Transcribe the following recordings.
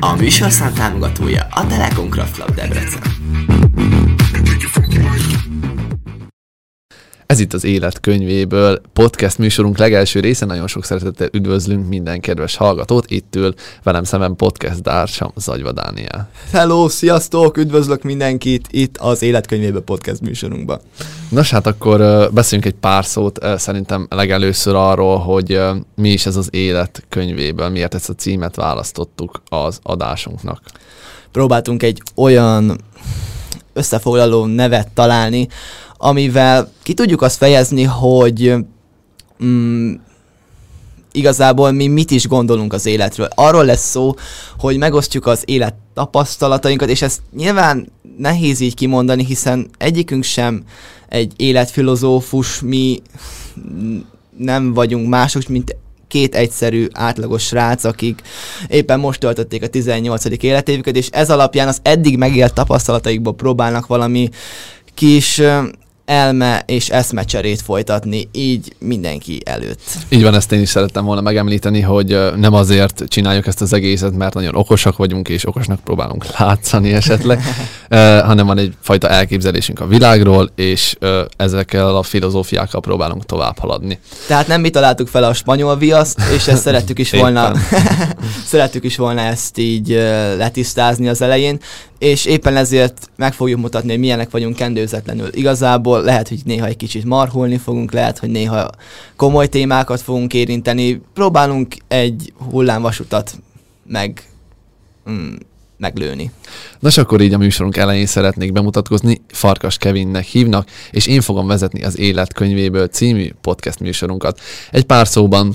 A műsorszám támogatója a Telekom Craft Lab Debrecen. Ez itt az Élet könyvéből podcast műsorunk legelső része. Nagyon sok szeretettel üdvözlünk minden kedves hallgatót. Itt ül velem szemben podcast dársam Zagyva Dániel. Hello, sziasztok, üdvözlök mindenkit itt az Életkönyvéből podcast műsorunkban. Nos, hát akkor beszéljünk egy pár szót szerintem legelőször arról, hogy mi is ez az Élet könyvéből, miért ezt a címet választottuk az adásunknak. Próbáltunk egy olyan összefoglaló nevet találni, amivel ki tudjuk azt fejezni, hogy mm, igazából mi mit is gondolunk az életről. Arról lesz szó, hogy megosztjuk az élet tapasztalatainkat, és ezt nyilván nehéz így kimondani, hiszen egyikünk sem egy életfilozófus, mi nem vagyunk mások, mint két egyszerű, átlagos srác, akik éppen most töltötték a 18. életévüket, és ez alapján az eddig megélt tapasztalataikból próbálnak valami kis elme és eszmecserét folytatni, így mindenki előtt. Így van, ezt én is szerettem volna megemlíteni, hogy nem azért csináljuk ezt az egészet, mert nagyon okosak vagyunk, és okosnak próbálunk látszani esetleg, hanem van egyfajta elképzelésünk a világról, és ezekkel a filozófiákkal próbálunk tovább haladni. Tehát nem mi találtuk fel a spanyol viaszt, és ezt szerettük is volna, szerettük is volna ezt így letisztázni az elején, és éppen ezért meg fogjuk mutatni, hogy milyenek vagyunk kendőzetlenül. Igazából lehet, hogy néha egy kicsit marhulni fogunk, lehet, hogy néha komoly témákat fogunk érinteni. Próbálunk egy hullámvasutat meg mm, meglőni. Nos, akkor így a műsorunk elején szeretnék bemutatkozni, Farkas Kevinnek hívnak, és én fogom vezetni az Életkönyvéből című podcast műsorunkat. Egy pár szóban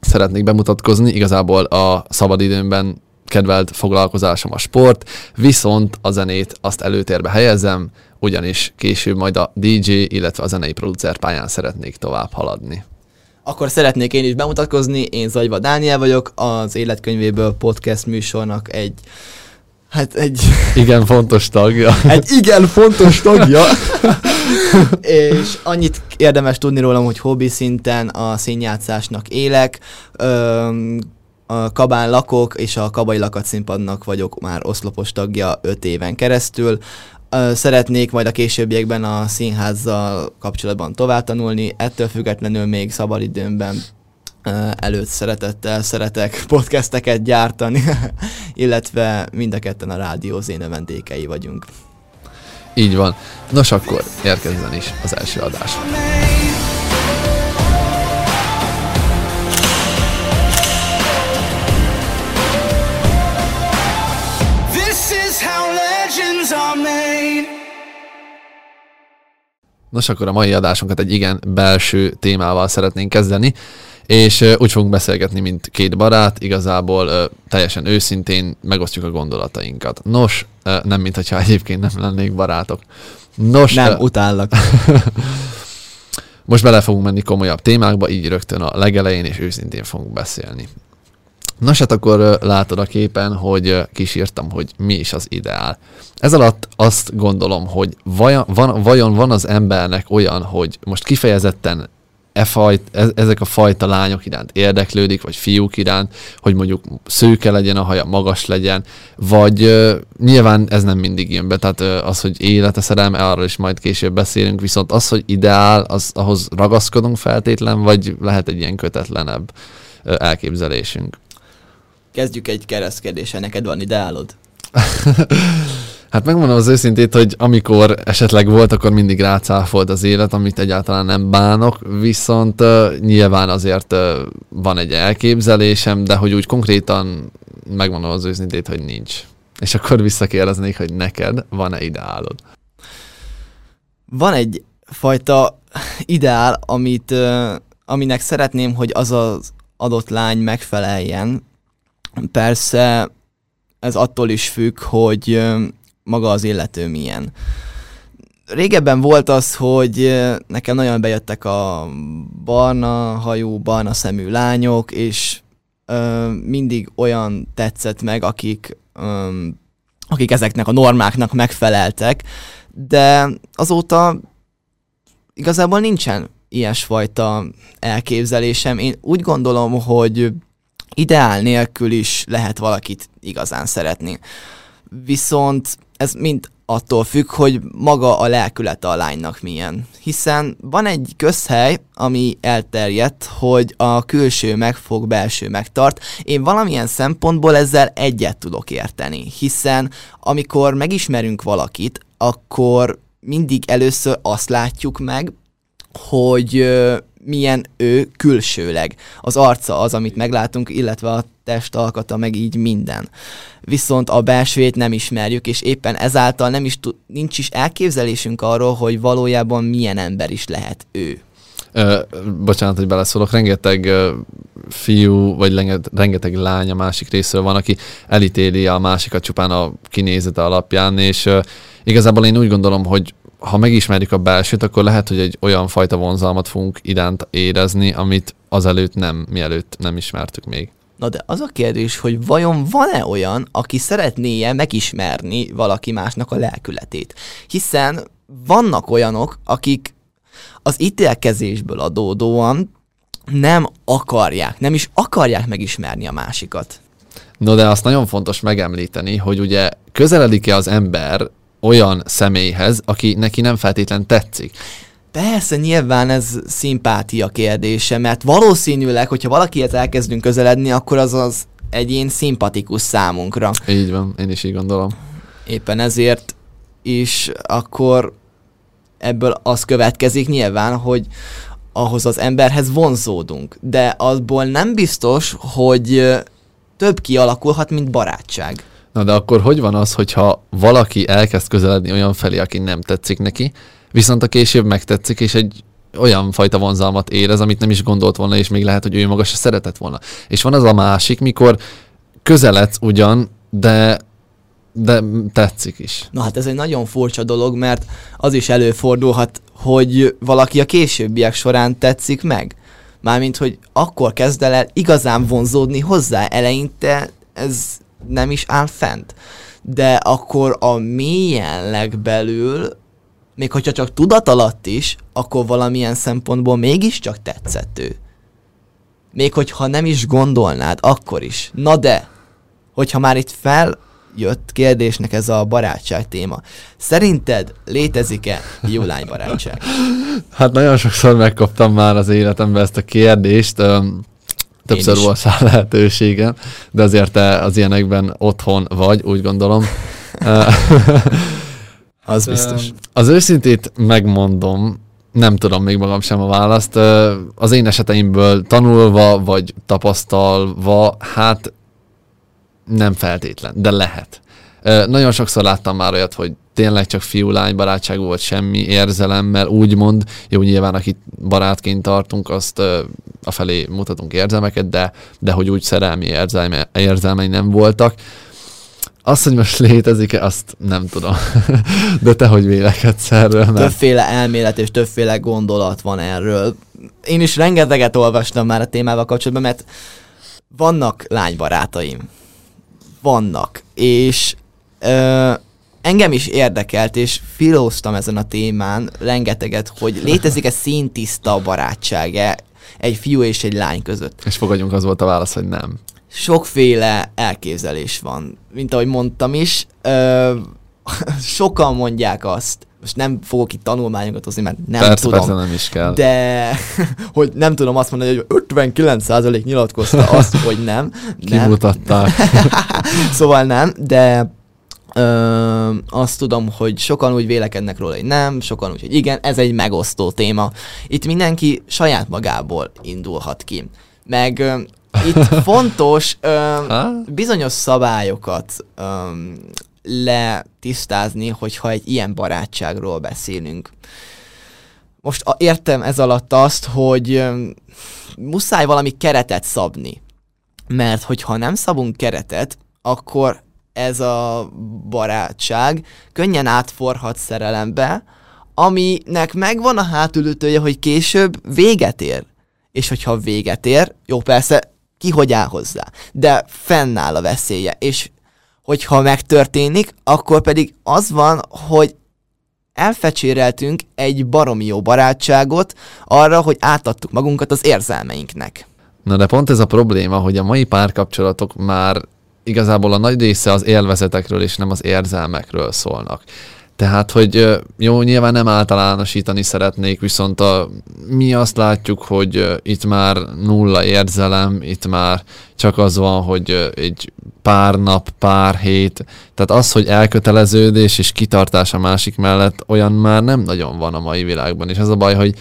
szeretnék bemutatkozni, igazából a szabadidőmben kedvelt foglalkozásom a sport, viszont a zenét azt előtérbe helyezem, ugyanis később majd a DJ, illetve a zenei producer pályán szeretnék tovább haladni. Akkor szeretnék én is bemutatkozni, én Zagyva Dániel vagyok, az Életkönyvéből podcast műsornak egy Hát egy... Igen fontos tagja. Egy igen fontos tagja. és annyit érdemes tudni rólam, hogy hobbi szinten a színjátszásnak élek, öm, a Kabán lakok, és a Kabai Lakat színpadnak vagyok már oszlopos tagja 5 éven keresztül. Szeretnék majd a későbbiekben a színházzal kapcsolatban tovább tanulni, ettől függetlenül még szabadidőmben előtt szeretettel szeretek podcasteket gyártani, illetve mind a ketten a rádió zéne vendégei vagyunk. Így van. Nos, akkor érkezzen is az első adás. Nos, akkor a mai adásunkat egy igen belső témával szeretnénk kezdeni, és úgy fogunk beszélgetni, mint két barát, igazából teljesen őszintén megosztjuk a gondolatainkat. Nos, nem mintha egyébként nem lennék barátok. Nos, nem, utállak. Most bele fogunk menni komolyabb témákba, így rögtön a legelején, és őszintén fogunk beszélni. Nos, hát akkor látod a képen, hogy kísírtam, hogy mi is az ideál. Ez alatt azt gondolom, hogy vajon van, vajon van az embernek olyan, hogy most kifejezetten e fajt, e, ezek a fajta lányok iránt érdeklődik, vagy fiúk iránt, hogy mondjuk szőke legyen a haja, magas legyen, vagy uh, nyilván ez nem mindig jön be, tehát uh, az, hogy élete szerelme, arról is majd később beszélünk, viszont az, hogy ideál, az, ahhoz ragaszkodunk feltétlen, vagy lehet egy ilyen kötetlenebb uh, elképzelésünk. Kezdjük egy keresztkedéssel, neked van ideálod? hát megmondom az őszintét, hogy amikor esetleg volt, akkor mindig rácáfolt az élet, amit egyáltalán nem bánok, viszont uh, nyilván azért uh, van egy elképzelésem, de hogy úgy konkrétan megmondom az őszintét, hogy nincs. És akkor visszakérdeznék, hogy neked van-e ideálod? Van egy fajta ideál, amit, uh, aminek szeretném, hogy az az adott lány megfeleljen, Persze ez attól is függ, hogy maga az illető milyen. Régebben volt az, hogy nekem nagyon bejöttek a barna hajú, barna szemű lányok, és ö, mindig olyan tetszett meg, akik, ö, akik ezeknek a normáknak megfeleltek, de azóta igazából nincsen ilyesfajta elképzelésem. Én úgy gondolom, hogy ideál nélkül is lehet valakit igazán szeretni. Viszont ez mind attól függ, hogy maga a lelkülete a lánynak milyen. Hiszen van egy közhely, ami elterjedt, hogy a külső megfog, belső megtart. Én valamilyen szempontból ezzel egyet tudok érteni, hiszen amikor megismerünk valakit, akkor mindig először azt látjuk meg, hogy milyen ő külsőleg. Az arca az, amit meglátunk, illetve a test alkata, meg így minden. Viszont a belsőjét nem ismerjük, és éppen ezáltal nem is nincs is elképzelésünk arról, hogy valójában milyen ember is lehet ő. Ö, bocsánat, hogy beleszólok, rengeteg ö, fiú, vagy rengeteg lány a másik részről van, aki elítéli a másikat csupán a kinézete alapján, és ö, igazából én úgy gondolom, hogy ha megismerjük a belsőt, akkor lehet, hogy egy olyan fajta vonzalmat fogunk iránt érezni, amit azelőtt nem, mielőtt nem ismertük még. Na de az a kérdés, hogy vajon van-e olyan, aki szeretné megismerni valaki másnak a lelkületét? Hiszen vannak olyanok, akik az ítélkezésből adódóan nem akarják, nem is akarják megismerni a másikat. No, de azt nagyon fontos megemlíteni, hogy ugye közeledik-e az ember olyan személyhez, aki neki nem feltétlen tetszik. Persze, nyilván ez szimpátia kérdése, mert valószínűleg, hogyha valakihez elkezdünk közeledni, akkor az az egyén szimpatikus számunkra. Így van, én is így gondolom. Éppen ezért is akkor ebből az következik nyilván, hogy ahhoz az emberhez vonzódunk, de azból nem biztos, hogy több kialakulhat, mint barátság. Na de akkor hogy van az, hogyha valaki elkezd közeledni olyan felé, aki nem tetszik neki, viszont a később megtetszik, és egy olyan fajta vonzalmat érez, amit nem is gondolt volna, és még lehet, hogy ő maga se szeretett volna. És van az a másik, mikor közeledsz ugyan, de de tetszik is. Na hát ez egy nagyon furcsa dolog, mert az is előfordulhat, hogy valaki a későbbiek során tetszik meg. Mármint, hogy akkor kezd el igazán vonzódni hozzá, eleinte ez nem is áll fent. De akkor a mélyen legbelül még hogyha csak tudat alatt is, akkor valamilyen szempontból mégiscsak tetszett ő. Még hogyha nem is gondolnád, akkor is. Na de, hogyha már itt feljött kérdésnek ez a barátság téma, szerinted létezik-e jó barátság? Hát nagyon sokszor megkaptam már az életemben ezt a kérdést. Többször volt rá lehetőségem, de azért te az ilyenekben otthon vagy, úgy gondolom. Az biztos. Az őszintét megmondom, nem tudom még magam sem a választ. Az én eseteimből tanulva, vagy tapasztalva, hát nem feltétlen, de lehet. Nagyon sokszor láttam már olyat, hogy tényleg csak fiú-lány barátság volt semmi érzelemmel, úgymond. Jó, nyilván akit barátként tartunk, azt a felé mutatunk érzelmeket, de, de hogy úgy szerelmi érzelme, érzelmei nem voltak. Azt, hogy most létezik-e, azt nem tudom. De te hogy vélekedsz erről? Mert... Többféle elmélet és többféle gondolat van erről. Én is rengeteget olvastam már a témával kapcsolatban, mert vannak lánybarátaim. Vannak. És ö, engem is érdekelt, és filóztam ezen a témán rengeteget, hogy létezik-e színtiszta barátsága egy fiú és egy lány között. És fogadjunk, az volt a válasz, hogy nem sokféle elképzelés van. Mint ahogy mondtam is, ö, sokan mondják azt, most nem fogok itt tanulmányokat hozni, mert nem persze, tudom. Persze nem is kell. De, hogy nem tudom azt mondani, hogy 59% nyilatkozta azt, hogy nem. Kimutatták. szóval nem, de Ö, azt tudom, hogy sokan úgy vélekednek róla, hogy nem, sokan úgy, hogy igen, ez egy megosztó téma. Itt mindenki saját magából indulhat ki. Meg itt fontos ö, bizonyos szabályokat ö, letisztázni, hogyha egy ilyen barátságról beszélünk. Most a, értem ez alatt azt, hogy ö, muszáj valami keretet szabni. Mert hogyha nem szabunk keretet, akkor ez a barátság könnyen átforhat szerelembe, aminek megvan a hátulütője, hogy később véget ér. És hogyha véget ér, jó persze ki hogy áll hozzá. De fennáll a veszélye, és hogyha megtörténik, akkor pedig az van, hogy elfecséreltünk egy baromi jó barátságot arra, hogy átadtuk magunkat az érzelmeinknek. Na de pont ez a probléma, hogy a mai párkapcsolatok már igazából a nagy része az élvezetekről és nem az érzelmekről szólnak. Tehát, hogy jó, nyilván nem általánosítani szeretnék, viszont a, mi azt látjuk, hogy itt már nulla érzelem, itt már csak az van, hogy egy pár nap, pár hét, tehát az, hogy elköteleződés és kitartás a másik mellett, olyan már nem nagyon van a mai világban, és az a baj, hogy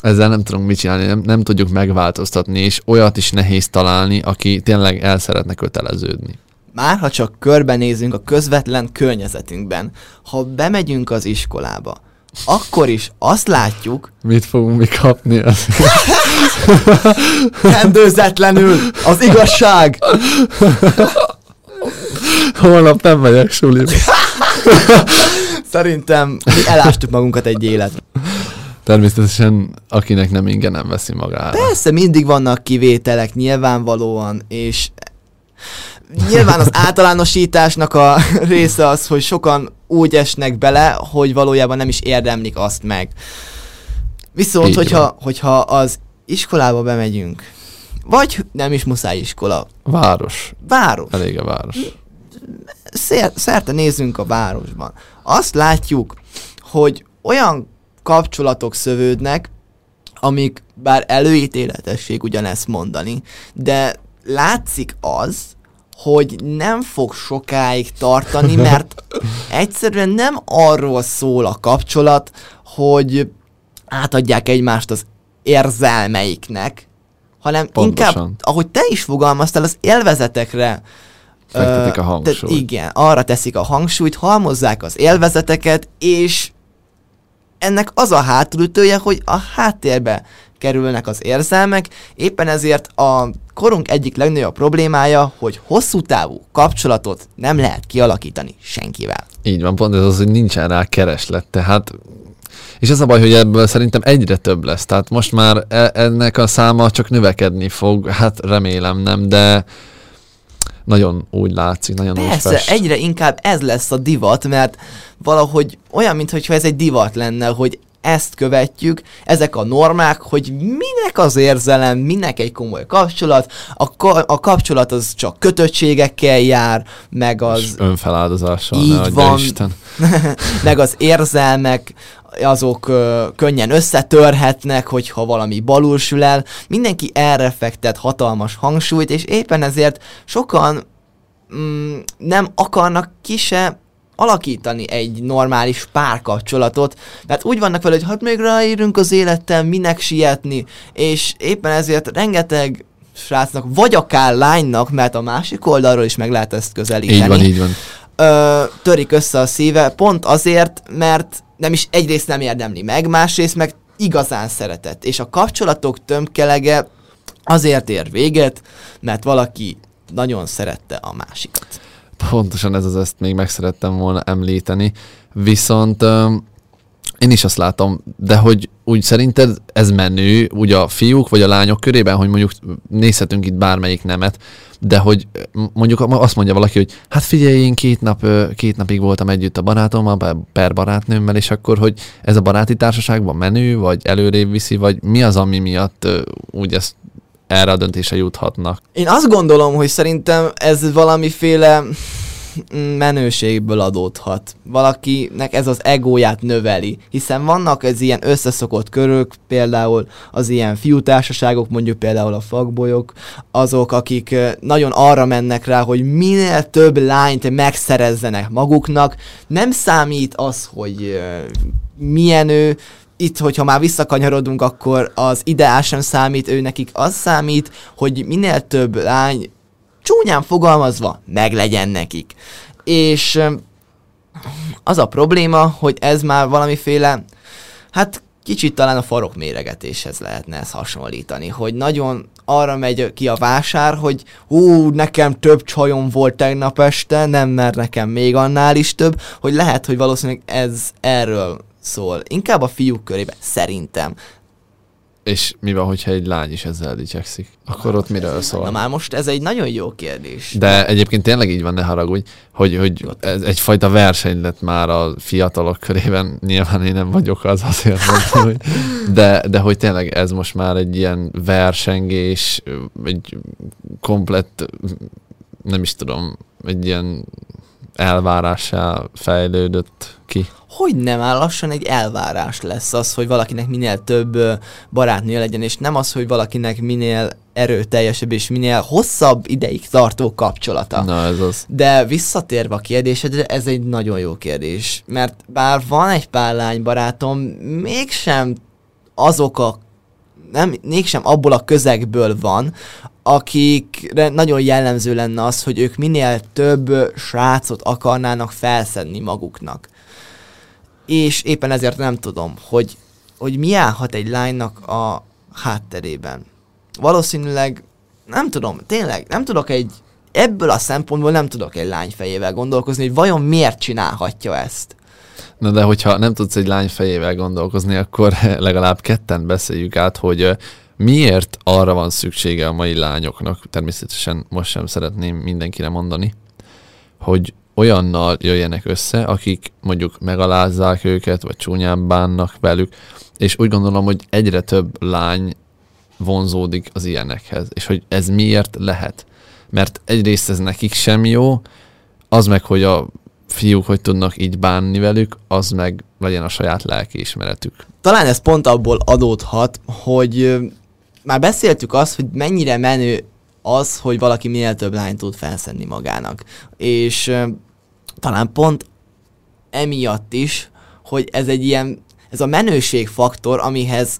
ezzel nem tudunk mit csinálni, nem, nem tudjuk megváltoztatni, és olyat is nehéz találni, aki tényleg el szeretne köteleződni. Már ha csak körbenézünk a közvetlen környezetünkben, ha bemegyünk az iskolába, akkor is azt látjuk... Mit fogunk mi kapni? Kendőzetlenül az igazság! Holnap nem megyek suliba. Szerintem mi elástuk magunkat egy életre. Természetesen akinek nem ingyen nem veszi magára. Persze, mindig vannak kivételek nyilvánvalóan, és nyilván az általánosításnak a része az, hogy sokan úgy esnek bele, hogy valójában nem is érdemlik azt meg. Viszont, hogyha, hogyha az iskolába bemegyünk, vagy nem is muszáj iskola. Város. Város. Elég a város. Szér, szerte nézzünk a városban. Azt látjuk, hogy olyan kapcsolatok szövődnek, amik bár előítéletesség ugyanezt mondani, de látszik az, hogy nem fog sokáig tartani, mert egyszerűen nem arról szól a kapcsolat, hogy átadják egymást az érzelmeiknek, hanem Pontosan. inkább, ahogy te is fogalmaztál, az élvezetekre Fektetik a hangsúlyt. Te, igen, arra teszik a hangsúlyt, halmozzák az élvezeteket, és ennek az a hátulütője, hogy a háttérbe kerülnek az érzelmek, éppen ezért a korunk egyik legnagyobb problémája, hogy hosszú távú kapcsolatot nem lehet kialakítani senkivel. Így van, pont ez az, hogy nincsen rá kereslet, tehát és az a baj, hogy ebből szerintem egyre több lesz. Tehát most már e- ennek a száma csak növekedni fog, hát remélem nem, de nagyon úgy látszik, nagyon Persze, úgy fest. egyre inkább ez lesz a divat, mert valahogy olyan, mintha ez egy divat lenne, hogy ezt követjük, ezek a normák, hogy minek az érzelem, minek egy komoly kapcsolat, a, ka- a kapcsolat az csak kötöttségekkel jár, meg az... És önfeláldozással, így van, Isten. meg az érzelmek, azok ö, könnyen összetörhetnek, hogyha valami balul sül el. Mindenki erre fektet hatalmas hangsúlyt, és éppen ezért sokan mm, nem akarnak ki se alakítani egy normális párkapcsolatot, mert úgy vannak vele, hogy hát még ráírunk az élettel, minek sietni, és éppen ezért rengeteg srácnak, vagy akár lánynak, mert a másik oldalról is meg lehet ezt közelíteni. Így van, így van. Ö, törik össze a szíve, pont azért, mert nem is egyrészt nem érdemli meg, másrészt meg igazán szeretett. És a kapcsolatok tömkelege azért ér véget, mert valaki nagyon szerette a másikat. Pontosan ez az, ezt még meg szerettem volna említeni. Viszont én is azt látom, de hogy úgy szerinted ez menő, úgy a fiúk vagy a lányok körében, hogy mondjuk nézhetünk itt bármelyik nemet, de hogy mondjuk azt mondja valaki, hogy hát figyelj, én két, nap, két napig voltam együtt a barátommal, per barátnőmmel, és akkor, hogy ez a baráti társaságban menő, vagy előrébb viszi, vagy mi az, ami miatt úgy ezt erre a döntése juthatnak? Én azt gondolom, hogy szerintem ez valamiféle menőségből adódhat. Valakinek ez az egóját növeli, hiszen vannak ez ilyen összeszokott körök, például az ilyen fiútársaságok, mondjuk például a fakbolyok, azok, akik nagyon arra mennek rá, hogy minél több lányt megszerezzenek maguknak. Nem számít az, hogy milyen ő, itt, hogyha már visszakanyarodunk, akkor az ideál sem számít, ő nekik az számít, hogy minél több lány csúnyán fogalmazva meglegyen nekik. És az a probléma, hogy ez már valamiféle, hát kicsit talán a farok méregetéshez lehetne ezt hasonlítani, hogy nagyon arra megy ki a vásár, hogy hú, nekem több csajom volt tegnap este, nem, mert nekem még annál is több, hogy lehet, hogy valószínűleg ez erről szól. Inkább a fiúk körében, szerintem. És mi van, hogyha egy lány is ezzel dicsekszik? Akkor ott miről szól? Na már most ez egy nagyon jó kérdés. De egyébként tényleg így van, ne haragudj, hogy, hogy ez egyfajta verseny lett már a fiatalok körében. Nyilván én nem vagyok az, azért mondtam, hogy de, de hogy tényleg ez most már egy ilyen versengés, egy komplett, nem is tudom, egy ilyen elvárássá fejlődött ki. Hogy nem áll lassan egy elvárás lesz az, hogy valakinek minél több barátnője legyen, és nem az, hogy valakinek minél erőteljesebb és minél hosszabb ideig tartó kapcsolata. Na ez az. De visszatérve a kérdésedre, ez egy nagyon jó kérdés. Mert bár van egy pár lány barátom, mégsem azok a nem, mégsem abból a közegből van, akikre nagyon jellemző lenne az, hogy ők minél több srácot akarnának felszedni maguknak. És éppen ezért nem tudom, hogy, hogy mi állhat egy lánynak a hátterében. Valószínűleg, nem tudom, tényleg, nem tudok egy, ebből a szempontból nem tudok egy lány fejével gondolkozni, hogy vajon miért csinálhatja ezt. Na de hogyha nem tudsz egy lány fejével gondolkozni, akkor legalább ketten beszéljük át, hogy miért arra van szüksége a mai lányoknak, természetesen most sem szeretném mindenkire mondani, hogy olyannal jöjjenek össze, akik mondjuk megalázzák őket, vagy csúnyán bánnak velük, és úgy gondolom, hogy egyre több lány vonzódik az ilyenekhez, és hogy ez miért lehet. Mert egyrészt ez nekik sem jó, az meg, hogy a fiúk hogy tudnak így bánni velük, az meg legyen a saját lelkiismeretük. Talán ez pont abból adódhat, hogy már beszéltük azt, hogy mennyire menő az, hogy valaki minél több lányt tud felszedni magának. És talán pont emiatt is, hogy ez egy ilyen, ez a menőségfaktor, amihez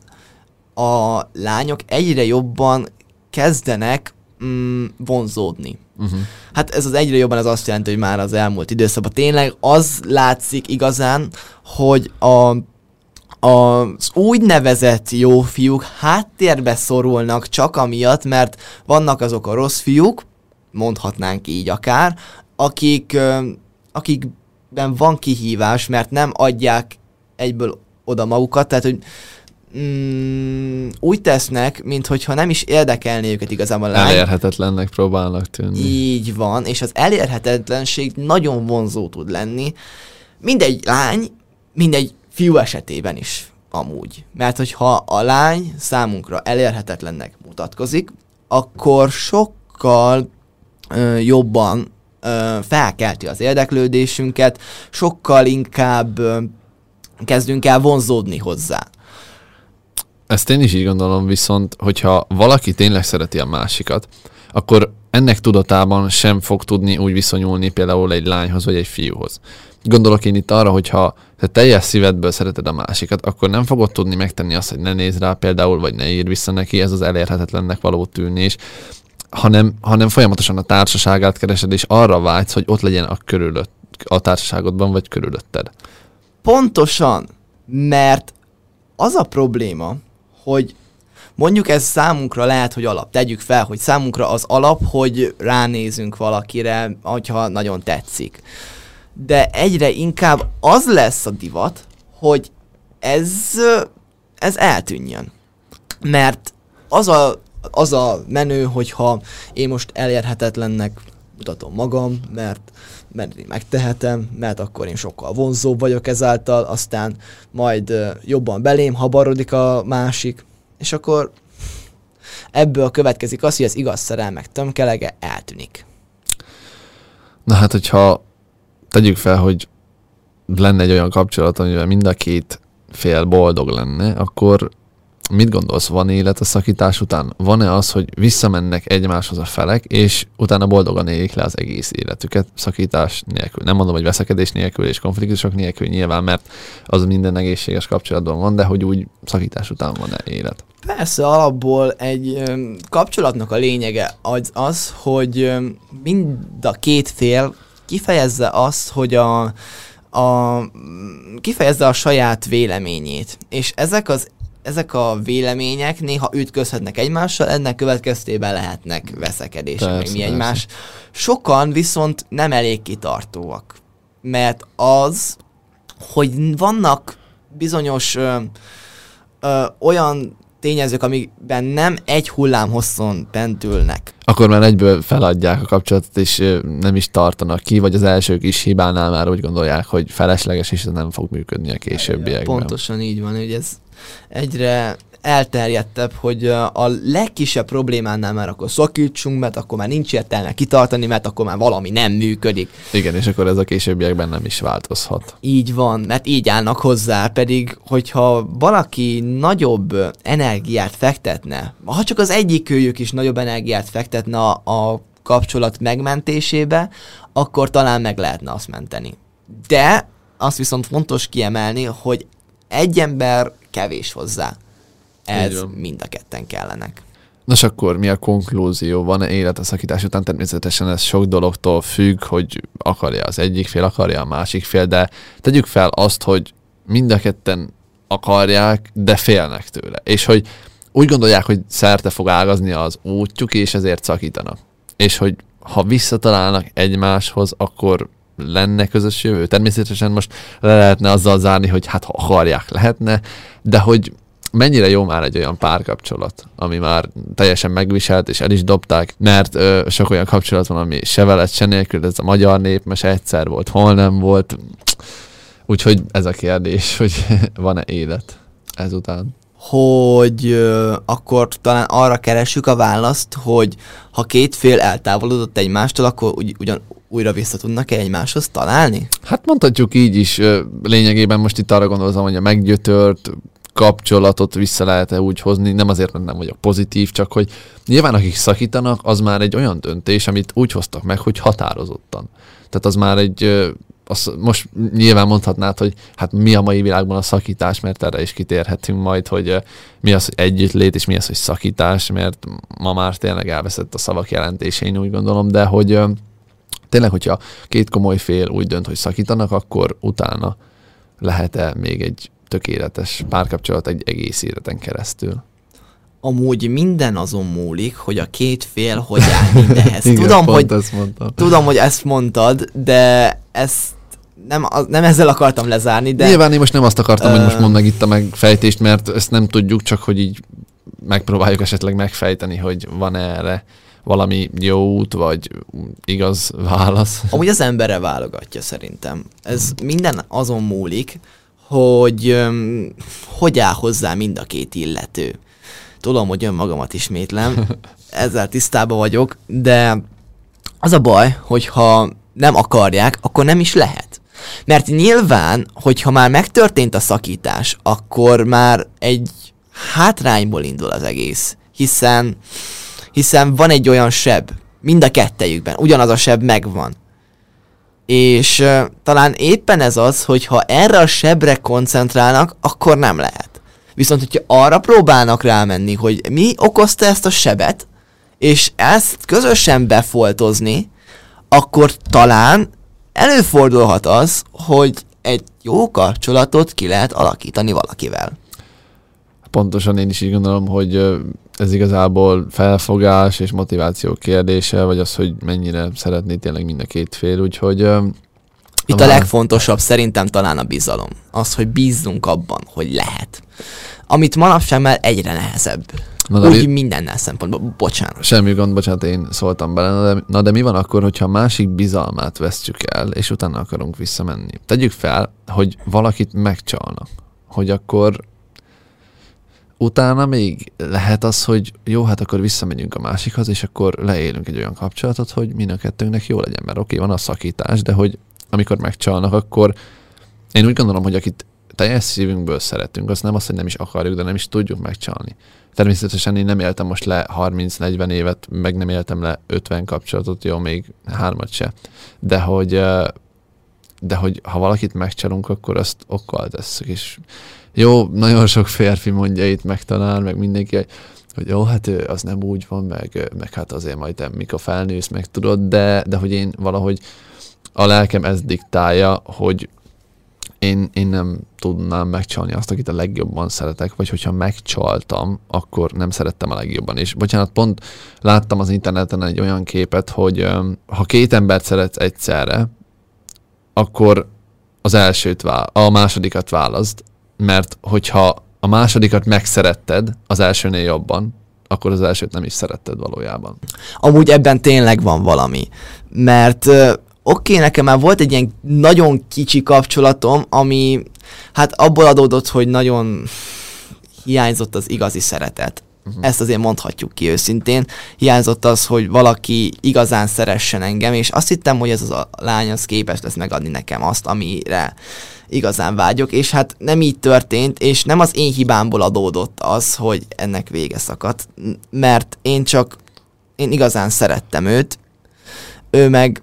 a lányok egyre jobban kezdenek mm, vonzódni. Uh-huh. Hát ez az egyre jobban az azt jelenti, hogy már az elmúlt időszakban tényleg az látszik igazán, hogy a, az úgynevezett jó fiúk háttérbe szorulnak csak amiatt, mert vannak azok a rossz fiúk, mondhatnánk így akár, akik, akikben van kihívás, mert nem adják egyből oda magukat, tehát hogy mm, úgy tesznek, mintha nem is érdekelné őket igazából a lány. Elérhetetlennek próbálnak tűnni. Így van, és az elérhetetlenség nagyon vonzó tud lenni. Mindegy lány, mindegy fiú esetében is amúgy. Mert hogyha a lány számunkra elérhetetlennek mutatkozik, akkor sokkal ö, jobban ö, felkelti az érdeklődésünket, sokkal inkább ö, kezdünk el vonzódni hozzá. Ezt én is így gondolom, viszont hogyha valaki tényleg szereti a másikat, akkor ennek tudatában sem fog tudni úgy viszonyulni például egy lányhoz vagy egy fiúhoz. Gondolok én itt arra, hogyha te teljes szívedből szereted a másikat, akkor nem fogod tudni megtenni azt, hogy ne nézz rá például, vagy ne ír vissza neki, ez az elérhetetlennek való tűnés, hanem, hanem folyamatosan a társaságát keresed, és arra vágysz, hogy ott legyen a körülött, a társaságodban, vagy körülötted. Pontosan, mert az a probléma, hogy mondjuk ez számunkra lehet, hogy alap. Tegyük fel, hogy számunkra az alap, hogy ránézünk valakire, hogyha nagyon tetszik. De egyre inkább az lesz a divat, hogy ez, ez eltűnjön. Mert az a, az a menő, hogyha én most elérhetetlennek mutatom magam, mert, mert én megtehetem, mert akkor én sokkal vonzóbb vagyok ezáltal, aztán majd jobban belém habarodik a másik, és akkor ebből következik az, hogy az igaz szerelmek tömkelege eltűnik. Na hát, hogyha tegyük fel, hogy lenne egy olyan kapcsolat, amivel mind a két fél boldog lenne, akkor mit gondolsz, van élet a szakítás után? Van-e az, hogy visszamennek egymáshoz a felek, és utána boldogan élik le az egész életüket szakítás nélkül? Nem mondom, hogy veszekedés nélkül és konfliktusok nélkül nyilván, mert az minden egészséges kapcsolatban van, de hogy úgy szakítás után van-e élet? Persze alapból egy kapcsolatnak a lényege az, az hogy mind a két fél kifejezze azt, hogy a, a kifejezze a saját véleményét. És ezek az ezek a vélemények néha ütközhetnek egymással, ennek következtében lehetnek veszekedések, meg Persze, mi persze. egymás. Sokan viszont nem elég kitartóak, mert az, hogy vannak bizonyos ö, ö, olyan tényezők, amikben nem egy hullám hosszon pentülnek. Akkor már egyből feladják a kapcsolatot, és nem is tartanak ki, vagy az elsők is hibánál már úgy gondolják, hogy felesleges, és ez nem fog működni a későbbiekben. Pontosan így van, hogy ez egyre elterjedtebb, hogy a legkisebb problémánál már akkor szakítsunk, mert akkor már nincs értelme kitartani, mert akkor már valami nem működik. Igen, és akkor ez a későbbiekben nem is változhat. Így van, mert így állnak hozzá, pedig hogyha valaki nagyobb energiát fektetne, ha csak az egyik őjük is nagyobb energiát fektetne a, a kapcsolat megmentésébe, akkor talán meg lehetne azt menteni. De azt viszont fontos kiemelni, hogy egy ember kevés hozzá. Ez mind a ketten kellenek. Nos akkor mi a konklúzió? Van-e élet a szakítás után? Természetesen ez sok dologtól függ, hogy akarja az egyik fél, akarja a másik fél, de tegyük fel azt, hogy mind a ketten akarják, de félnek tőle. És hogy úgy gondolják, hogy szerte fog ágazni az útjuk, és ezért szakítanak. És hogy ha visszatalálnak egymáshoz, akkor lenne közös jövő. Természetesen most le lehetne azzal zárni, hogy hát ha akarják, lehetne, de hogy mennyire jó már egy olyan párkapcsolat, ami már teljesen megviselt, és el is dobták, mert ö, sok olyan kapcsolat van, ami se veled, se nélkül, ez a magyar nép, most egyszer volt, hol nem volt. Úgyhogy ez a kérdés, hogy van-e élet ezután. hogy ö, akkor talán arra keressük a választ, hogy ha két fél eltávolodott egymástól, akkor ugy, ugyan újra vissza tudnak-e egymáshoz találni? Hát mondhatjuk így is, lényegében most itt arra gondolom, hogy a meggyötört kapcsolatot vissza lehet-e úgy hozni, nem azért, mert nem vagyok pozitív, csak hogy nyilván akik szakítanak, az már egy olyan döntés, amit úgy hoztak meg, hogy határozottan. Tehát az már egy, ö, az, most nyilván mondhatnád, hogy hát mi a mai világban a szakítás, mert erre is kitérhetünk majd, hogy mi az, hogy együttlét, és mi az, hogy szakítás, mert ma már tényleg elveszett a szavak jelentése, én úgy gondolom, de hogy tényleg, hogyha két komoly fél úgy dönt, hogy szakítanak, akkor utána lehet-e még egy tökéletes párkapcsolat egy egész életen keresztül. Amúgy minden azon múlik, hogy a két fél hogy áll mindenhez. Igen, tudom, hogy, ezt mondtam. tudom, hogy ezt mondtad, de ezt nem, nem ezzel akartam lezárni, de. Nyilván én most nem azt akartam, hogy most mondd meg itt a megfejtést, mert ezt nem tudjuk, csak hogy így megpróbáljuk esetleg megfejteni, hogy van erre valami jó út, vagy igaz válasz. Amúgy az emberre válogatja szerintem. Ez minden azon múlik, hogy öm, hogy áll hozzá mind a két illető. Tudom, hogy önmagamat ismétlem, ezzel tisztában vagyok, de az a baj, hogyha nem akarják, akkor nem is lehet. Mert nyilván, hogyha már megtörtént a szakítás, akkor már egy hátrányból indul az egész. Hiszen, hiszen van egy olyan seb, mind a kettejükben, ugyanaz a seb megvan. És uh, talán éppen ez az, hogy ha erre a sebre koncentrálnak, akkor nem lehet. Viszont, hogyha arra próbálnak rámenni, hogy mi okozta ezt a sebet, és ezt közösen befoltozni, akkor talán előfordulhat az, hogy egy jó kapcsolatot ki lehet alakítani valakivel. Pontosan én is így gondolom, hogy ez igazából felfogás és motiváció kérdése, vagy az, hogy mennyire szeretné tényleg mind a két fél, úgyhogy Itt a legfontosabb szerintem talán a bizalom. Az, hogy bízzunk abban, hogy lehet. Amit manapság már egyre nehezebb. Na, de Úgy mi- mindennel szempontból. Bocsánat. Semmi gond, bocsánat, én szóltam bele. Na de, na de mi van akkor, hogyha a másik bizalmát vesztjük el, és utána akarunk visszamenni? Tegyük fel, hogy valakit megcsalnak. Hogy akkor utána még lehet az, hogy jó, hát akkor visszamegyünk a másikhoz, és akkor leélünk egy olyan kapcsolatot, hogy mind a kettőnknek jó legyen. Mert oké, van a szakítás, de hogy amikor megcsalnak, akkor én úgy gondolom, hogy akit teljes szívünkből szeretünk, azt nem azt, hogy nem is akarjuk, de nem is tudjuk megcsalni. Természetesen én nem éltem most le 30-40 évet, meg nem éltem le 50 kapcsolatot, jó, még hármat se. De hogy, de hogy ha valakit megcsalunk, akkor azt okkal tesszük, és jó, nagyon sok férfi mondja itt meg meg mindenki, hogy, hogy jó, hát az nem úgy van, meg, meg hát azért majd te mikor felnősz, meg tudod, de, de hogy én valahogy a lelkem ez diktálja, hogy én, én nem tudnám megcsalni azt, akit a legjobban szeretek, vagy hogyha megcsaltam, akkor nem szerettem a legjobban. És bocsánat, pont láttam az interneten egy olyan képet, hogy ha két embert szeretsz egyszerre, akkor az elsőt vál, a másodikat válaszd, mert hogyha a másodikat megszeretted, az elsőnél jobban, akkor az elsőt nem is szeretted valójában. Amúgy ebben tényleg van valami. Mert oké, nekem már volt egy ilyen nagyon kicsi kapcsolatom, ami hát abból adódott, hogy nagyon hiányzott az igazi szeretet. Uh-huh. Ezt azért mondhatjuk ki őszintén. Hiányzott az, hogy valaki igazán szeressen engem, és azt hittem, hogy ez az a lány az képes lesz megadni nekem azt, amire igazán vágyok, és hát nem így történt, és nem az én hibámból adódott az, hogy ennek vége szakadt, mert én csak, én igazán szerettem őt, ő meg,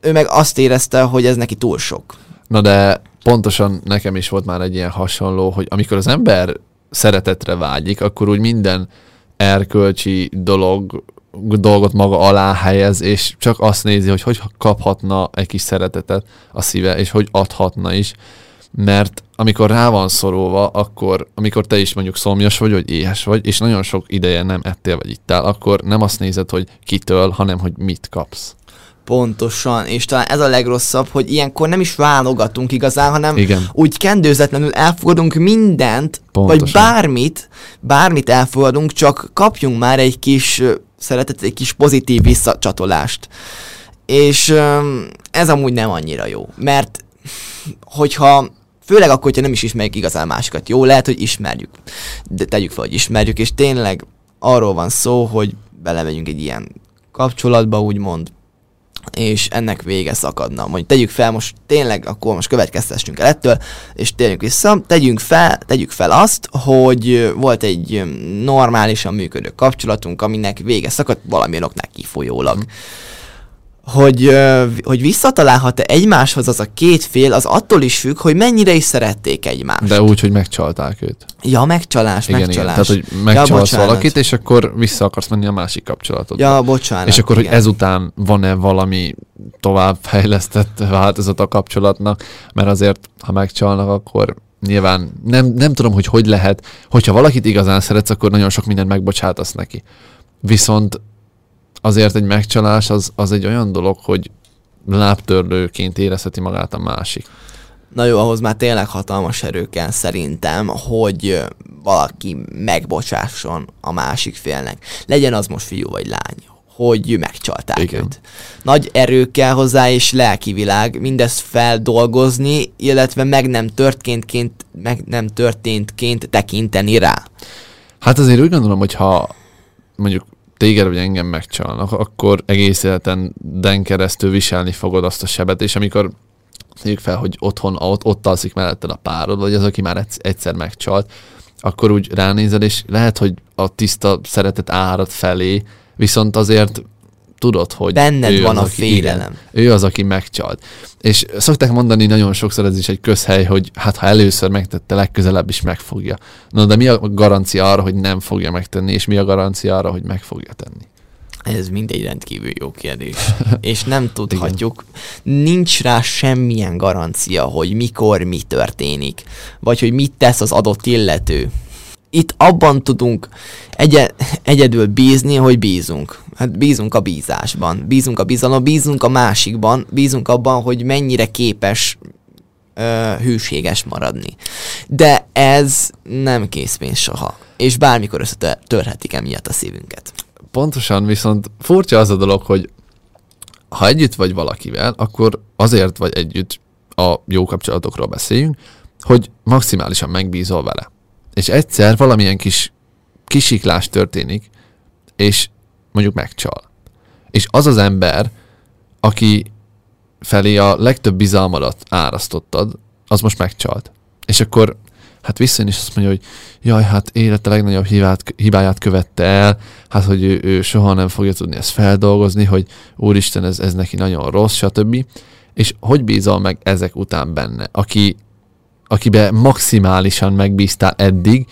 ő meg azt érezte, hogy ez neki túl sok. Na de pontosan nekem is volt már egy ilyen hasonló, hogy amikor az ember szeretetre vágyik, akkor úgy minden erkölcsi dolog, dolgot maga alá helyez, és csak azt nézi, hogy hogy kaphatna egy kis szeretetet a szíve, és hogy adhatna is. Mert amikor rá van szorulva, akkor, amikor te is mondjuk szomjas vagy, vagy éhes vagy, és nagyon sok ideje nem ettél vagy ittál, akkor nem azt nézed, hogy kitől, hanem hogy mit kapsz. Pontosan, és talán ez a legrosszabb, hogy ilyenkor nem is válogatunk igazán, hanem Igen. úgy kendőzetlenül elfogadunk mindent, Pontosan. vagy bármit, bármit elfogadunk, csak kapjunk már egy kis szeretet, egy kis pozitív visszacsatolást. És ez amúgy nem annyira jó, mert hogyha főleg akkor, hogyha nem is ismerjük igazán másikat. Jó, lehet, hogy ismerjük, de tegyük fel, hogy ismerjük, és tényleg arról van szó, hogy belemegyünk egy ilyen kapcsolatba, úgymond, és ennek vége szakadna. Mondjuk tegyük fel most tényleg, akkor most következtessünk el ettől, és térjünk vissza, tegyünk fel, tegyük fel azt, hogy volt egy normálisan működő kapcsolatunk, aminek vége szakadt valamilyen oknál kifolyólag. Hogy, hogy visszatalálhat-e egymáshoz az a két fél, az attól is függ, hogy mennyire is szerették egymást. De úgy, hogy megcsalták őt. Ja, megcsalás, Igen, igen. megcsalás. Tehát, hogy megcsalsz bocsánat. valakit, és akkor vissza akarsz menni a másik kapcsolatodba. Ja, bocsánat. És akkor, hogy igen. ezután van-e valami továbbfejlesztett változat a kapcsolatnak, mert azért, ha megcsalnak, akkor nyilván nem, nem tudom, hogy hogy lehet, hogyha valakit igazán szeretsz, akkor nagyon sok mindent megbocsátasz neki. Viszont azért egy megcsalás az, az egy olyan dolog, hogy lábtörlőként érezheti magát a másik. Na jó, ahhoz már tényleg hatalmas erő kell szerintem, hogy valaki megbocsásson a másik félnek. Legyen az most fiú vagy lány, hogy megcsalták Igen. őt. Nagy erő kell hozzá, és lelki világ, mindezt feldolgozni, illetve meg nem történtként, meg nem történtként tekinteni rá. Hát azért úgy gondolom, hogy ha mondjuk téged vagy engem megcsalnak, akkor egész életeden keresztül viselni fogod azt a sebet, és amikor tegyük fel, hogy otthon, ott, ott alszik melletted a párod, vagy az, aki már egyszer- megcsalt, akkor úgy ránézel, és lehet, hogy a tiszta szeretet árad felé, viszont azért tudod, hogy Benned ő van az, a aki- félelem. Igen, ő az, aki megcsalt. És szokták mondani nagyon sokszor, ez is egy közhely, hogy hát ha először megtette, legközelebb is megfogja. Na de mi a garancia arra, hogy nem fogja megtenni, és mi a garancia arra, hogy meg fogja tenni? Ez mindegy rendkívül jó kérdés. És nem tudhatjuk. Nincs rá semmilyen garancia, hogy mikor mi történik, vagy hogy mit tesz az adott illető. Itt abban tudunk egy- egyedül bízni, hogy bízunk. Hát bízunk a bízásban, bízunk a bizalom, bízunk a másikban, bízunk abban, hogy mennyire képes ö, hűséges maradni. De ez nem készpénz soha. És bármikor összetörhetik emiatt a szívünket. Pontosan, viszont furcsa az a dolog, hogy ha együtt vagy valakivel, akkor azért vagy együtt a jó kapcsolatokról beszéljünk, hogy maximálisan megbízol vele. És egyszer valamilyen kis kisiklás történik, és mondjuk megcsal. És az az ember, aki felé a legtöbb bizalmadat árasztottad, az most megcsalt. És akkor hát visszajön és azt mondja, hogy jaj, hát élete legnagyobb hibát, hibáját követte el, hát hogy ő, ő soha nem fogja tudni ezt feldolgozni, hogy úristen, ez, ez neki nagyon rossz, stb. És hogy bízol meg ezek után benne, aki, akibe maximálisan megbíztál eddig,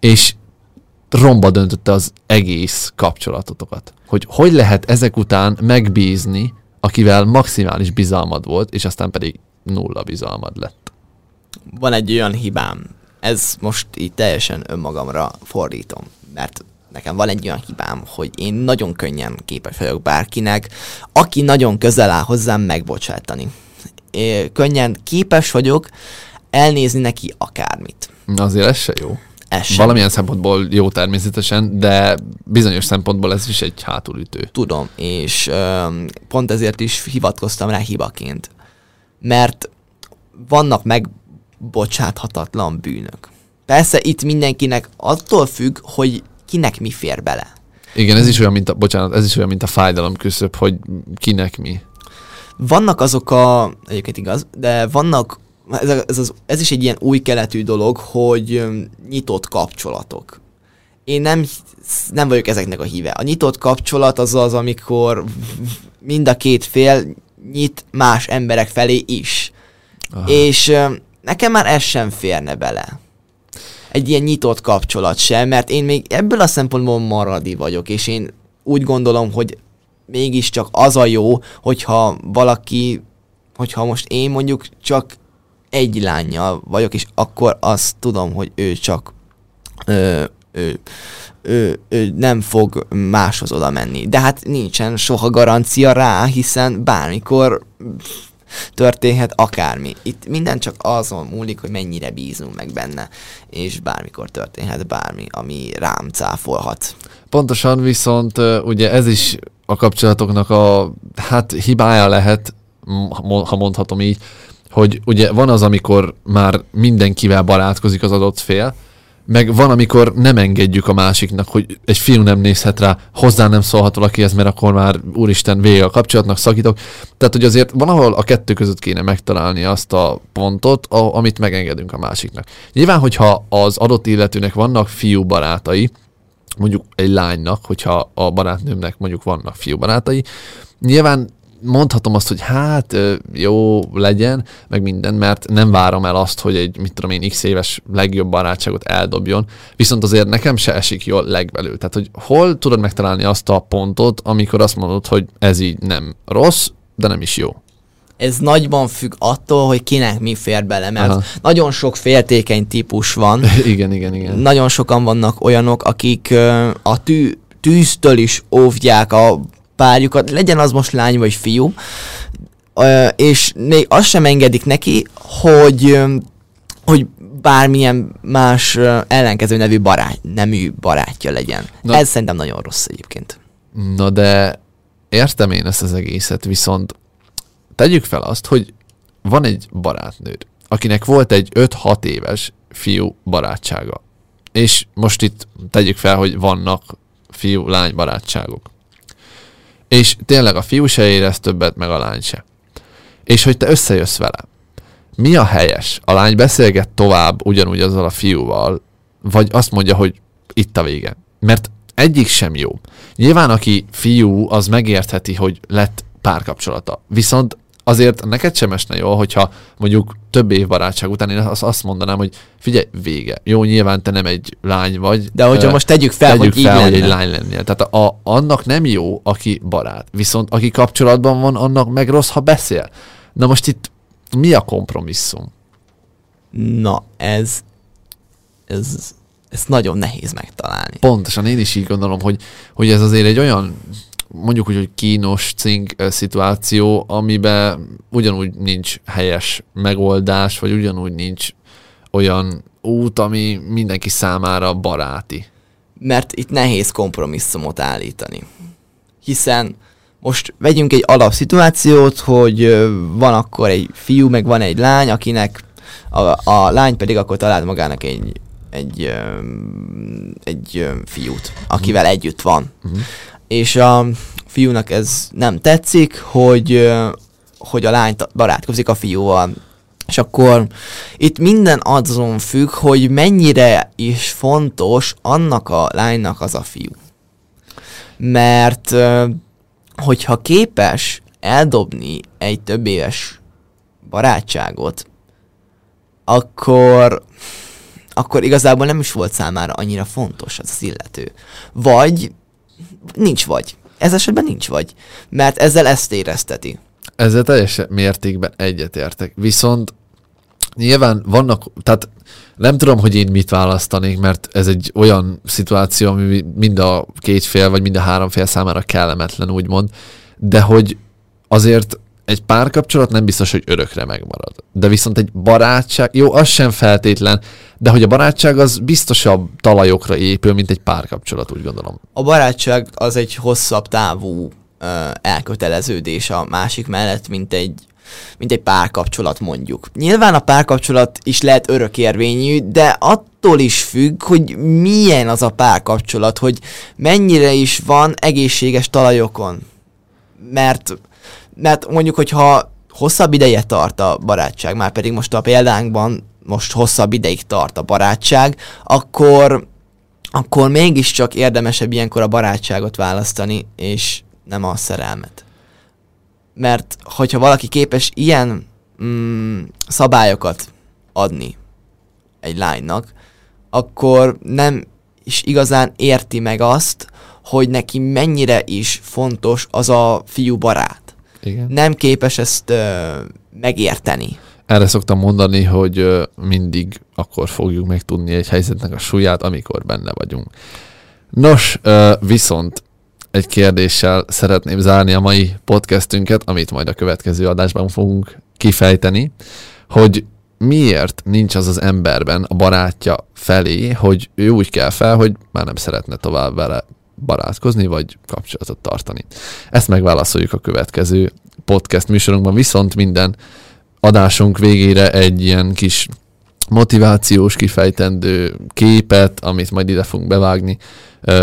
és romba döntötte az egész kapcsolatotokat. Hogy hogy lehet ezek után megbízni, akivel maximális bizalmad volt, és aztán pedig nulla bizalmad lett. van egy olyan hibám, ez most így teljesen önmagamra fordítom, mert nekem van egy olyan hibám, hogy én nagyon könnyen képes vagyok bárkinek, aki nagyon közel áll hozzám megbocsátani. É, könnyen képes vagyok elnézni neki akármit. Na azért ez se jó. Ez sem. Valamilyen szempontból jó természetesen, de bizonyos szempontból ez is egy hátulütő. Tudom, és öm, pont ezért is hivatkoztam rá hibaként. Mert vannak megbocsáthatatlan bűnök. Persze itt mindenkinek attól függ, hogy kinek mi fér bele. Igen, ez is olyan, mint a, bocsánat, ez is olyan, mint a fájdalom küszöb, hogy kinek mi. Vannak azok a, egyébként igaz, de vannak, ez, ez, az, ez is egy ilyen új keletű dolog, hogy nyitott kapcsolatok. Én nem, nem vagyok ezeknek a híve. A nyitott kapcsolat az az, amikor mind a két fél nyit más emberek felé is. Ah. És nekem már ez sem férne bele. Egy ilyen nyitott kapcsolat sem, mert én még ebből a szempontból maradi vagyok, és én úgy gondolom, hogy mégiscsak az a jó, hogyha valaki, hogyha most én mondjuk csak egy lányjal vagyok, és akkor azt tudom, hogy ő csak ö, ő, ő, ő nem fog máshoz oda menni. De hát nincsen soha garancia rá, hiszen bármikor történhet akármi. Itt minden csak azon múlik, hogy mennyire bízunk meg benne, és bármikor történhet bármi, ami rám cáfolhat. Pontosan viszont ugye ez is a kapcsolatoknak a hát hibája lehet, ha mondhatom így, hogy ugye van az, amikor már mindenkivel barátkozik az adott fél, meg van, amikor nem engedjük a másiknak, hogy egy fiú nem nézhet rá, hozzá nem szólhat valakihez, mert akkor már úristen vége a kapcsolatnak, szakítok. Tehát, hogy azért van, ahol a kettő között kéne megtalálni azt a pontot, a, amit megengedünk a másiknak. Nyilván, hogyha az adott illetőnek vannak fiú barátai, mondjuk egy lánynak, hogyha a barátnőmnek mondjuk vannak fiú barátai, nyilván mondhatom azt, hogy hát jó legyen, meg minden, mert nem várom el azt, hogy egy, mit tudom én, x éves legjobb barátságot eldobjon, viszont azért nekem se esik jól legbelül. Tehát, hogy hol tudod megtalálni azt a pontot, amikor azt mondod, hogy ez így nem rossz, de nem is jó. Ez nagyban függ attól, hogy kinek mi fér bele, mert Aha. Nagyon sok féltékeny típus van, igen, igen, igen. nagyon sokan vannak olyanok, akik a tű, tűztől is óvják a párjukat, legyen az most lány vagy fiú, és még azt sem engedik neki, hogy, hogy bármilyen más ellenkező nevű barát, nemű barátja legyen. Na. Ez szerintem nagyon rossz egyébként. Na de értem én ezt az egészet, viszont tegyük fel azt, hogy van egy barátnőd, akinek volt egy 5-6 éves fiú barátsága. És most itt tegyük fel, hogy vannak fiú-lány barátságok. És tényleg a fiú se érez többet, meg a lány se. És hogy te összejössz vele. Mi a helyes? A lány beszélget tovább ugyanúgy azzal a fiúval, vagy azt mondja, hogy itt a vége. Mert egyik sem jó. Nyilván, aki fiú, az megértheti, hogy lett párkapcsolata. Viszont azért neked sem esne jól, hogyha mondjuk több év barátság után én azt, azt mondanám, hogy figyelj, vége. Jó, nyilván te nem egy lány vagy. De hogyha ö, most tegyük fel, tegyük hogy így fel, hogy lenne. egy lány lennél. Tehát a, a, annak nem jó, aki barát. Viszont aki kapcsolatban van, annak meg rossz, ha beszél. Na most itt mi a kompromisszum? Na, ez, ez, ez nagyon nehéz megtalálni. Pontosan, én is így gondolom, hogy, hogy ez azért egy olyan, mondjuk úgy, hogy kínos cink ö, szituáció, amiben ugyanúgy nincs helyes megoldás, vagy ugyanúgy nincs olyan út, ami mindenki számára baráti. mert itt nehéz kompromisszumot állítani. Hiszen most vegyünk egy alapszituációt, hogy ö, van akkor egy fiú, meg van egy lány, akinek a, a lány pedig akkor talált magának egy, egy, ö, egy fiút, akivel együtt van. Uh-huh. És a fiúnak ez nem tetszik, hogy, hogy a lány barátkozik a fiúval. És akkor itt minden azon függ, hogy mennyire is fontos annak a lánynak az a fiú. Mert hogyha képes eldobni egy több éves barátságot, akkor akkor igazából nem is volt számára annyira fontos az az illető. Vagy nincs vagy. Ez esetben nincs vagy. Mert ezzel ezt érezteti. Ezzel teljes mértékben egyetértek. Viszont nyilván vannak, tehát nem tudom, hogy én mit választanék, mert ez egy olyan szituáció, ami mind a két fél, vagy mind a három fél számára kellemetlen, úgymond, de hogy azért egy párkapcsolat nem biztos, hogy örökre megmarad. De viszont egy barátság, jó, az sem feltétlen, de hogy a barátság az biztosabb talajokra épül, mint egy párkapcsolat, úgy gondolom. A barátság az egy hosszabb távú ö, elköteleződés a másik mellett, mint egy mint egy párkapcsolat mondjuk. Nyilván a párkapcsolat is lehet örökérvényű, de attól is függ, hogy milyen az a párkapcsolat, hogy mennyire is van egészséges talajokon. Mert, mert mondjuk, hogyha hosszabb ideje tart a barátság, már pedig most a példánkban most hosszabb ideig tart a barátság, akkor, akkor mégiscsak érdemesebb ilyenkor a barátságot választani, és nem a szerelmet mert hogyha valaki képes ilyen mm, szabályokat adni egy lánynak, akkor nem is igazán érti meg azt, hogy neki mennyire is fontos az a fiú barát. Igen. Nem képes ezt ö, megérteni. Erre szoktam mondani, hogy ö, mindig akkor fogjuk megtudni egy helyzetnek a súlyát, amikor benne vagyunk. Nos, ö, viszont egy kérdéssel szeretném zárni a mai podcastünket, amit majd a következő adásban fogunk kifejteni, hogy miért nincs az az emberben a barátja felé, hogy ő úgy kell fel, hogy már nem szeretne tovább vele barátkozni, vagy kapcsolatot tartani. Ezt megválaszoljuk a következő podcast műsorunkban, viszont minden adásunk végére egy ilyen kis motivációs, kifejtendő képet, amit majd ide fogunk bevágni,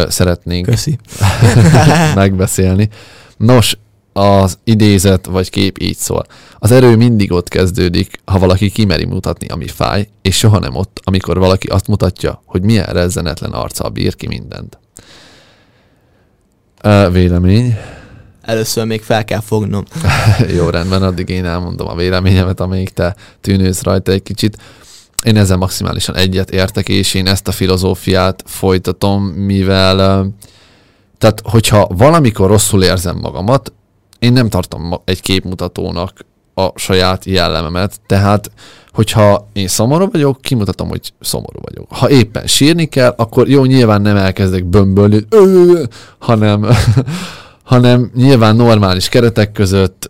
szeretnénk Köszi. megbeszélni. Nos, az idézet vagy kép így szól. Az erő mindig ott kezdődik, ha valaki kimeri mutatni, ami fáj, és soha nem ott, amikor valaki azt mutatja, hogy milyen rezzenetlen arccal bír ki mindent. Vélemény. Először még fel kell fognom. Jó, rendben, addig én elmondom a véleményemet, amelyik te tűnősz rajta egy kicsit. Én ezzel maximálisan egyet értek, és én ezt a filozófiát folytatom, mivel tehát, hogyha valamikor rosszul érzem magamat, én nem tartom egy képmutatónak a saját jellememet, tehát hogyha én szomorú vagyok, kimutatom, hogy szomorú vagyok. Ha éppen sírni kell, akkor jó, nyilván nem elkezdek bömbölni, hanem, hanem nyilván normális keretek között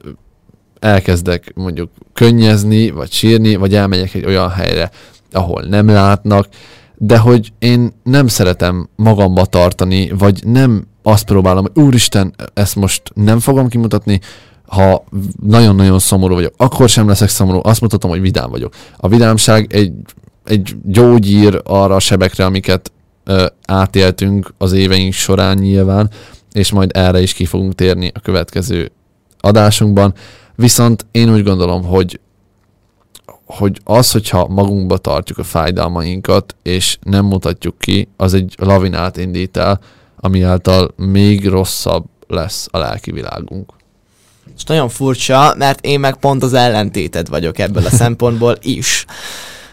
elkezdek mondjuk könnyezni, vagy sírni, vagy elmegyek egy olyan helyre, ahol nem látnak, de hogy én nem szeretem magamba tartani, vagy nem azt próbálom, hogy úristen, ezt most nem fogom kimutatni, ha nagyon-nagyon szomorú vagyok, akkor sem leszek szomorú, azt mutatom, hogy vidám vagyok. A vidámság egy, egy gyógyír arra a sebekre, amiket ö, átéltünk az éveink során nyilván, és majd erre is ki fogunk térni a következő adásunkban. Viszont én úgy gondolom, hogy hogy az, hogyha magunkba tartjuk a fájdalmainkat, és nem mutatjuk ki, az egy lavinát indít el, ami által még rosszabb lesz a lelki világunk. És nagyon furcsa, mert én meg pont az ellentéted vagyok ebből a szempontból is.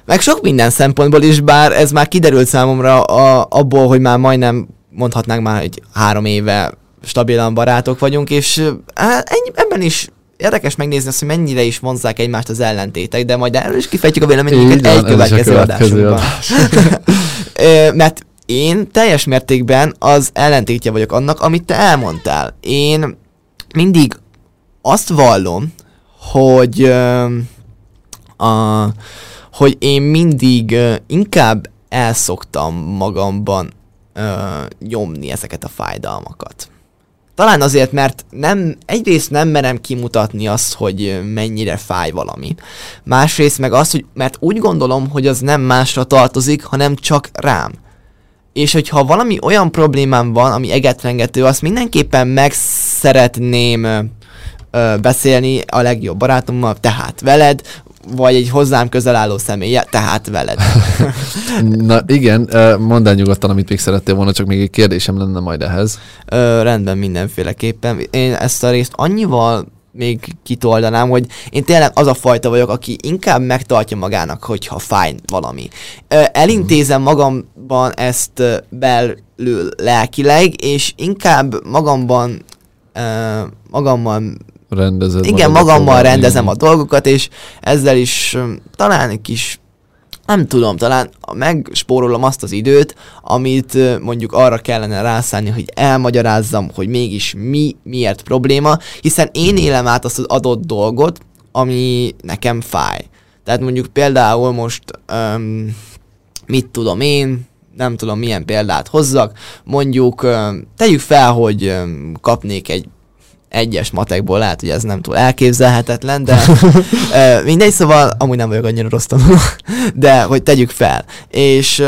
Meg sok minden szempontból is, bár ez már kiderült számomra a, abból, hogy már majdnem mondhatnánk már egy három éve stabilan barátok vagyunk, és hát ennyi, ebben is érdekes megnézni azt, hogy mennyire is vonzák egymást az ellentétek, de majd erről is kifejtjük a véleményünket egy következő adásunkban. Mert én teljes mértékben az ellentétje vagyok annak, amit te elmondtál. Én mindig azt vallom, hogy a, hogy én mindig inkább elszoktam magamban nyomni ezeket a fájdalmakat. Talán azért, mert nem, egyrészt nem merem kimutatni azt, hogy mennyire fáj valami. Másrészt meg azt, hogy, mert úgy gondolom, hogy az nem másra tartozik, hanem csak rám. És hogyha valami olyan problémám van, ami egetrengető, azt mindenképpen meg szeretném ö, beszélni a legjobb barátommal, tehát veled, vagy egy hozzám közel álló személye, tehát veled. Na igen, mondd el nyugodtan, amit még szerettél volna, csak még egy kérdésem lenne majd ehhez. Ö, rendben, mindenféleképpen. Én ezt a részt annyival még kitoldanám, hogy én tényleg az a fajta vagyok, aki inkább megtartja magának, hogyha fáj valami. Elintézem magamban ezt belül lelkileg, és inkább magamban magammal rendezed. Igen, magammal rendezem a dolgokat, és ezzel is talán egy kis nem tudom, talán megspórolom azt az időt, amit mondjuk arra kellene rászállni, hogy elmagyarázzam, hogy mégis mi, miért probléma, hiszen én élem át azt az adott dolgot, ami nekem fáj. Tehát mondjuk például most, öm, mit tudom én, nem tudom milyen példát hozzak, mondjuk öm, tegyük fel, hogy öm, kapnék egy egyes matekból, lehet, hogy ez nem túl elképzelhetetlen, de ö, mindegy, szóval amúgy nem vagyok annyira rossz tanuló, de hogy tegyük fel. És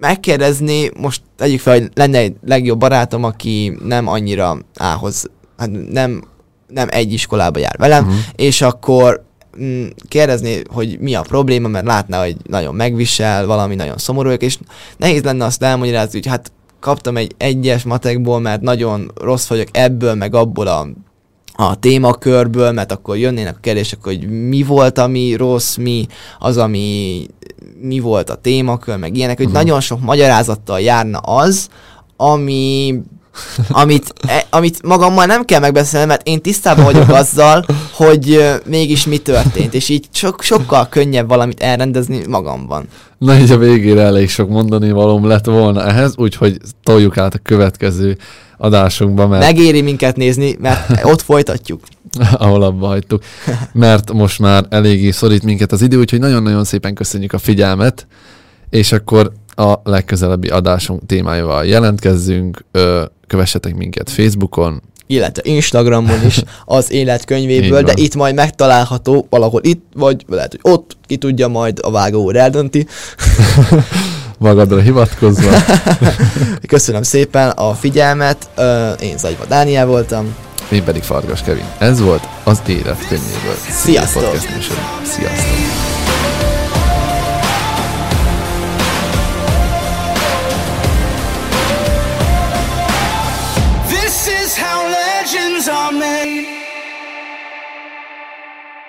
megkérdezni, most tegyük fel, hogy lenne egy legjobb barátom, aki nem annyira ához, hát nem, nem egy iskolába jár velem, Mhm. és akkor mm, kérdezni, hogy mi a probléma, mert látná, hogy nagyon megvisel, valami nagyon szomorú, és nehéz lenne azt elmagyarázni, hogy hát kaptam egy egyes matekból, mert nagyon rossz vagyok ebből, meg abból a a témakörből, mert akkor jönnének a kérdések, hogy mi volt, ami rossz, mi az, ami mi volt a témakör, meg ilyenek, hogy Mhm. nagyon sok magyarázattal járna az, ami amit, e, amit magammal nem kell megbeszélni, mert én tisztában vagyok azzal, hogy ö, mégis mi történt, és így sok, sokkal könnyebb valamit elrendezni magamban. Na így a végére elég sok mondani valóm lett volna ehhez, úgyhogy toljuk át a következő adásunkba, mert Megéri minket nézni, mert ott folytatjuk. ahol abba hagytuk, mert most már eléggé szorít minket az idő, úgyhogy nagyon-nagyon szépen köszönjük a figyelmet, és akkor a legközelebbi adásunk témájával jelentkezzünk, ö, kövessetek minket Facebookon, illetve Instagramon is az életkönyvéből, de itt majd megtalálható valahol itt, vagy lehet, hogy ott, ki tudja, majd a vágó úr eldönti. magadra hivatkozva. Köszönöm szépen a figyelmet, én Zagyva Dániel voltam. Én pedig Fargas Kevin. Ez volt az Élet könyvéből. Sziasztok! Sziasztok!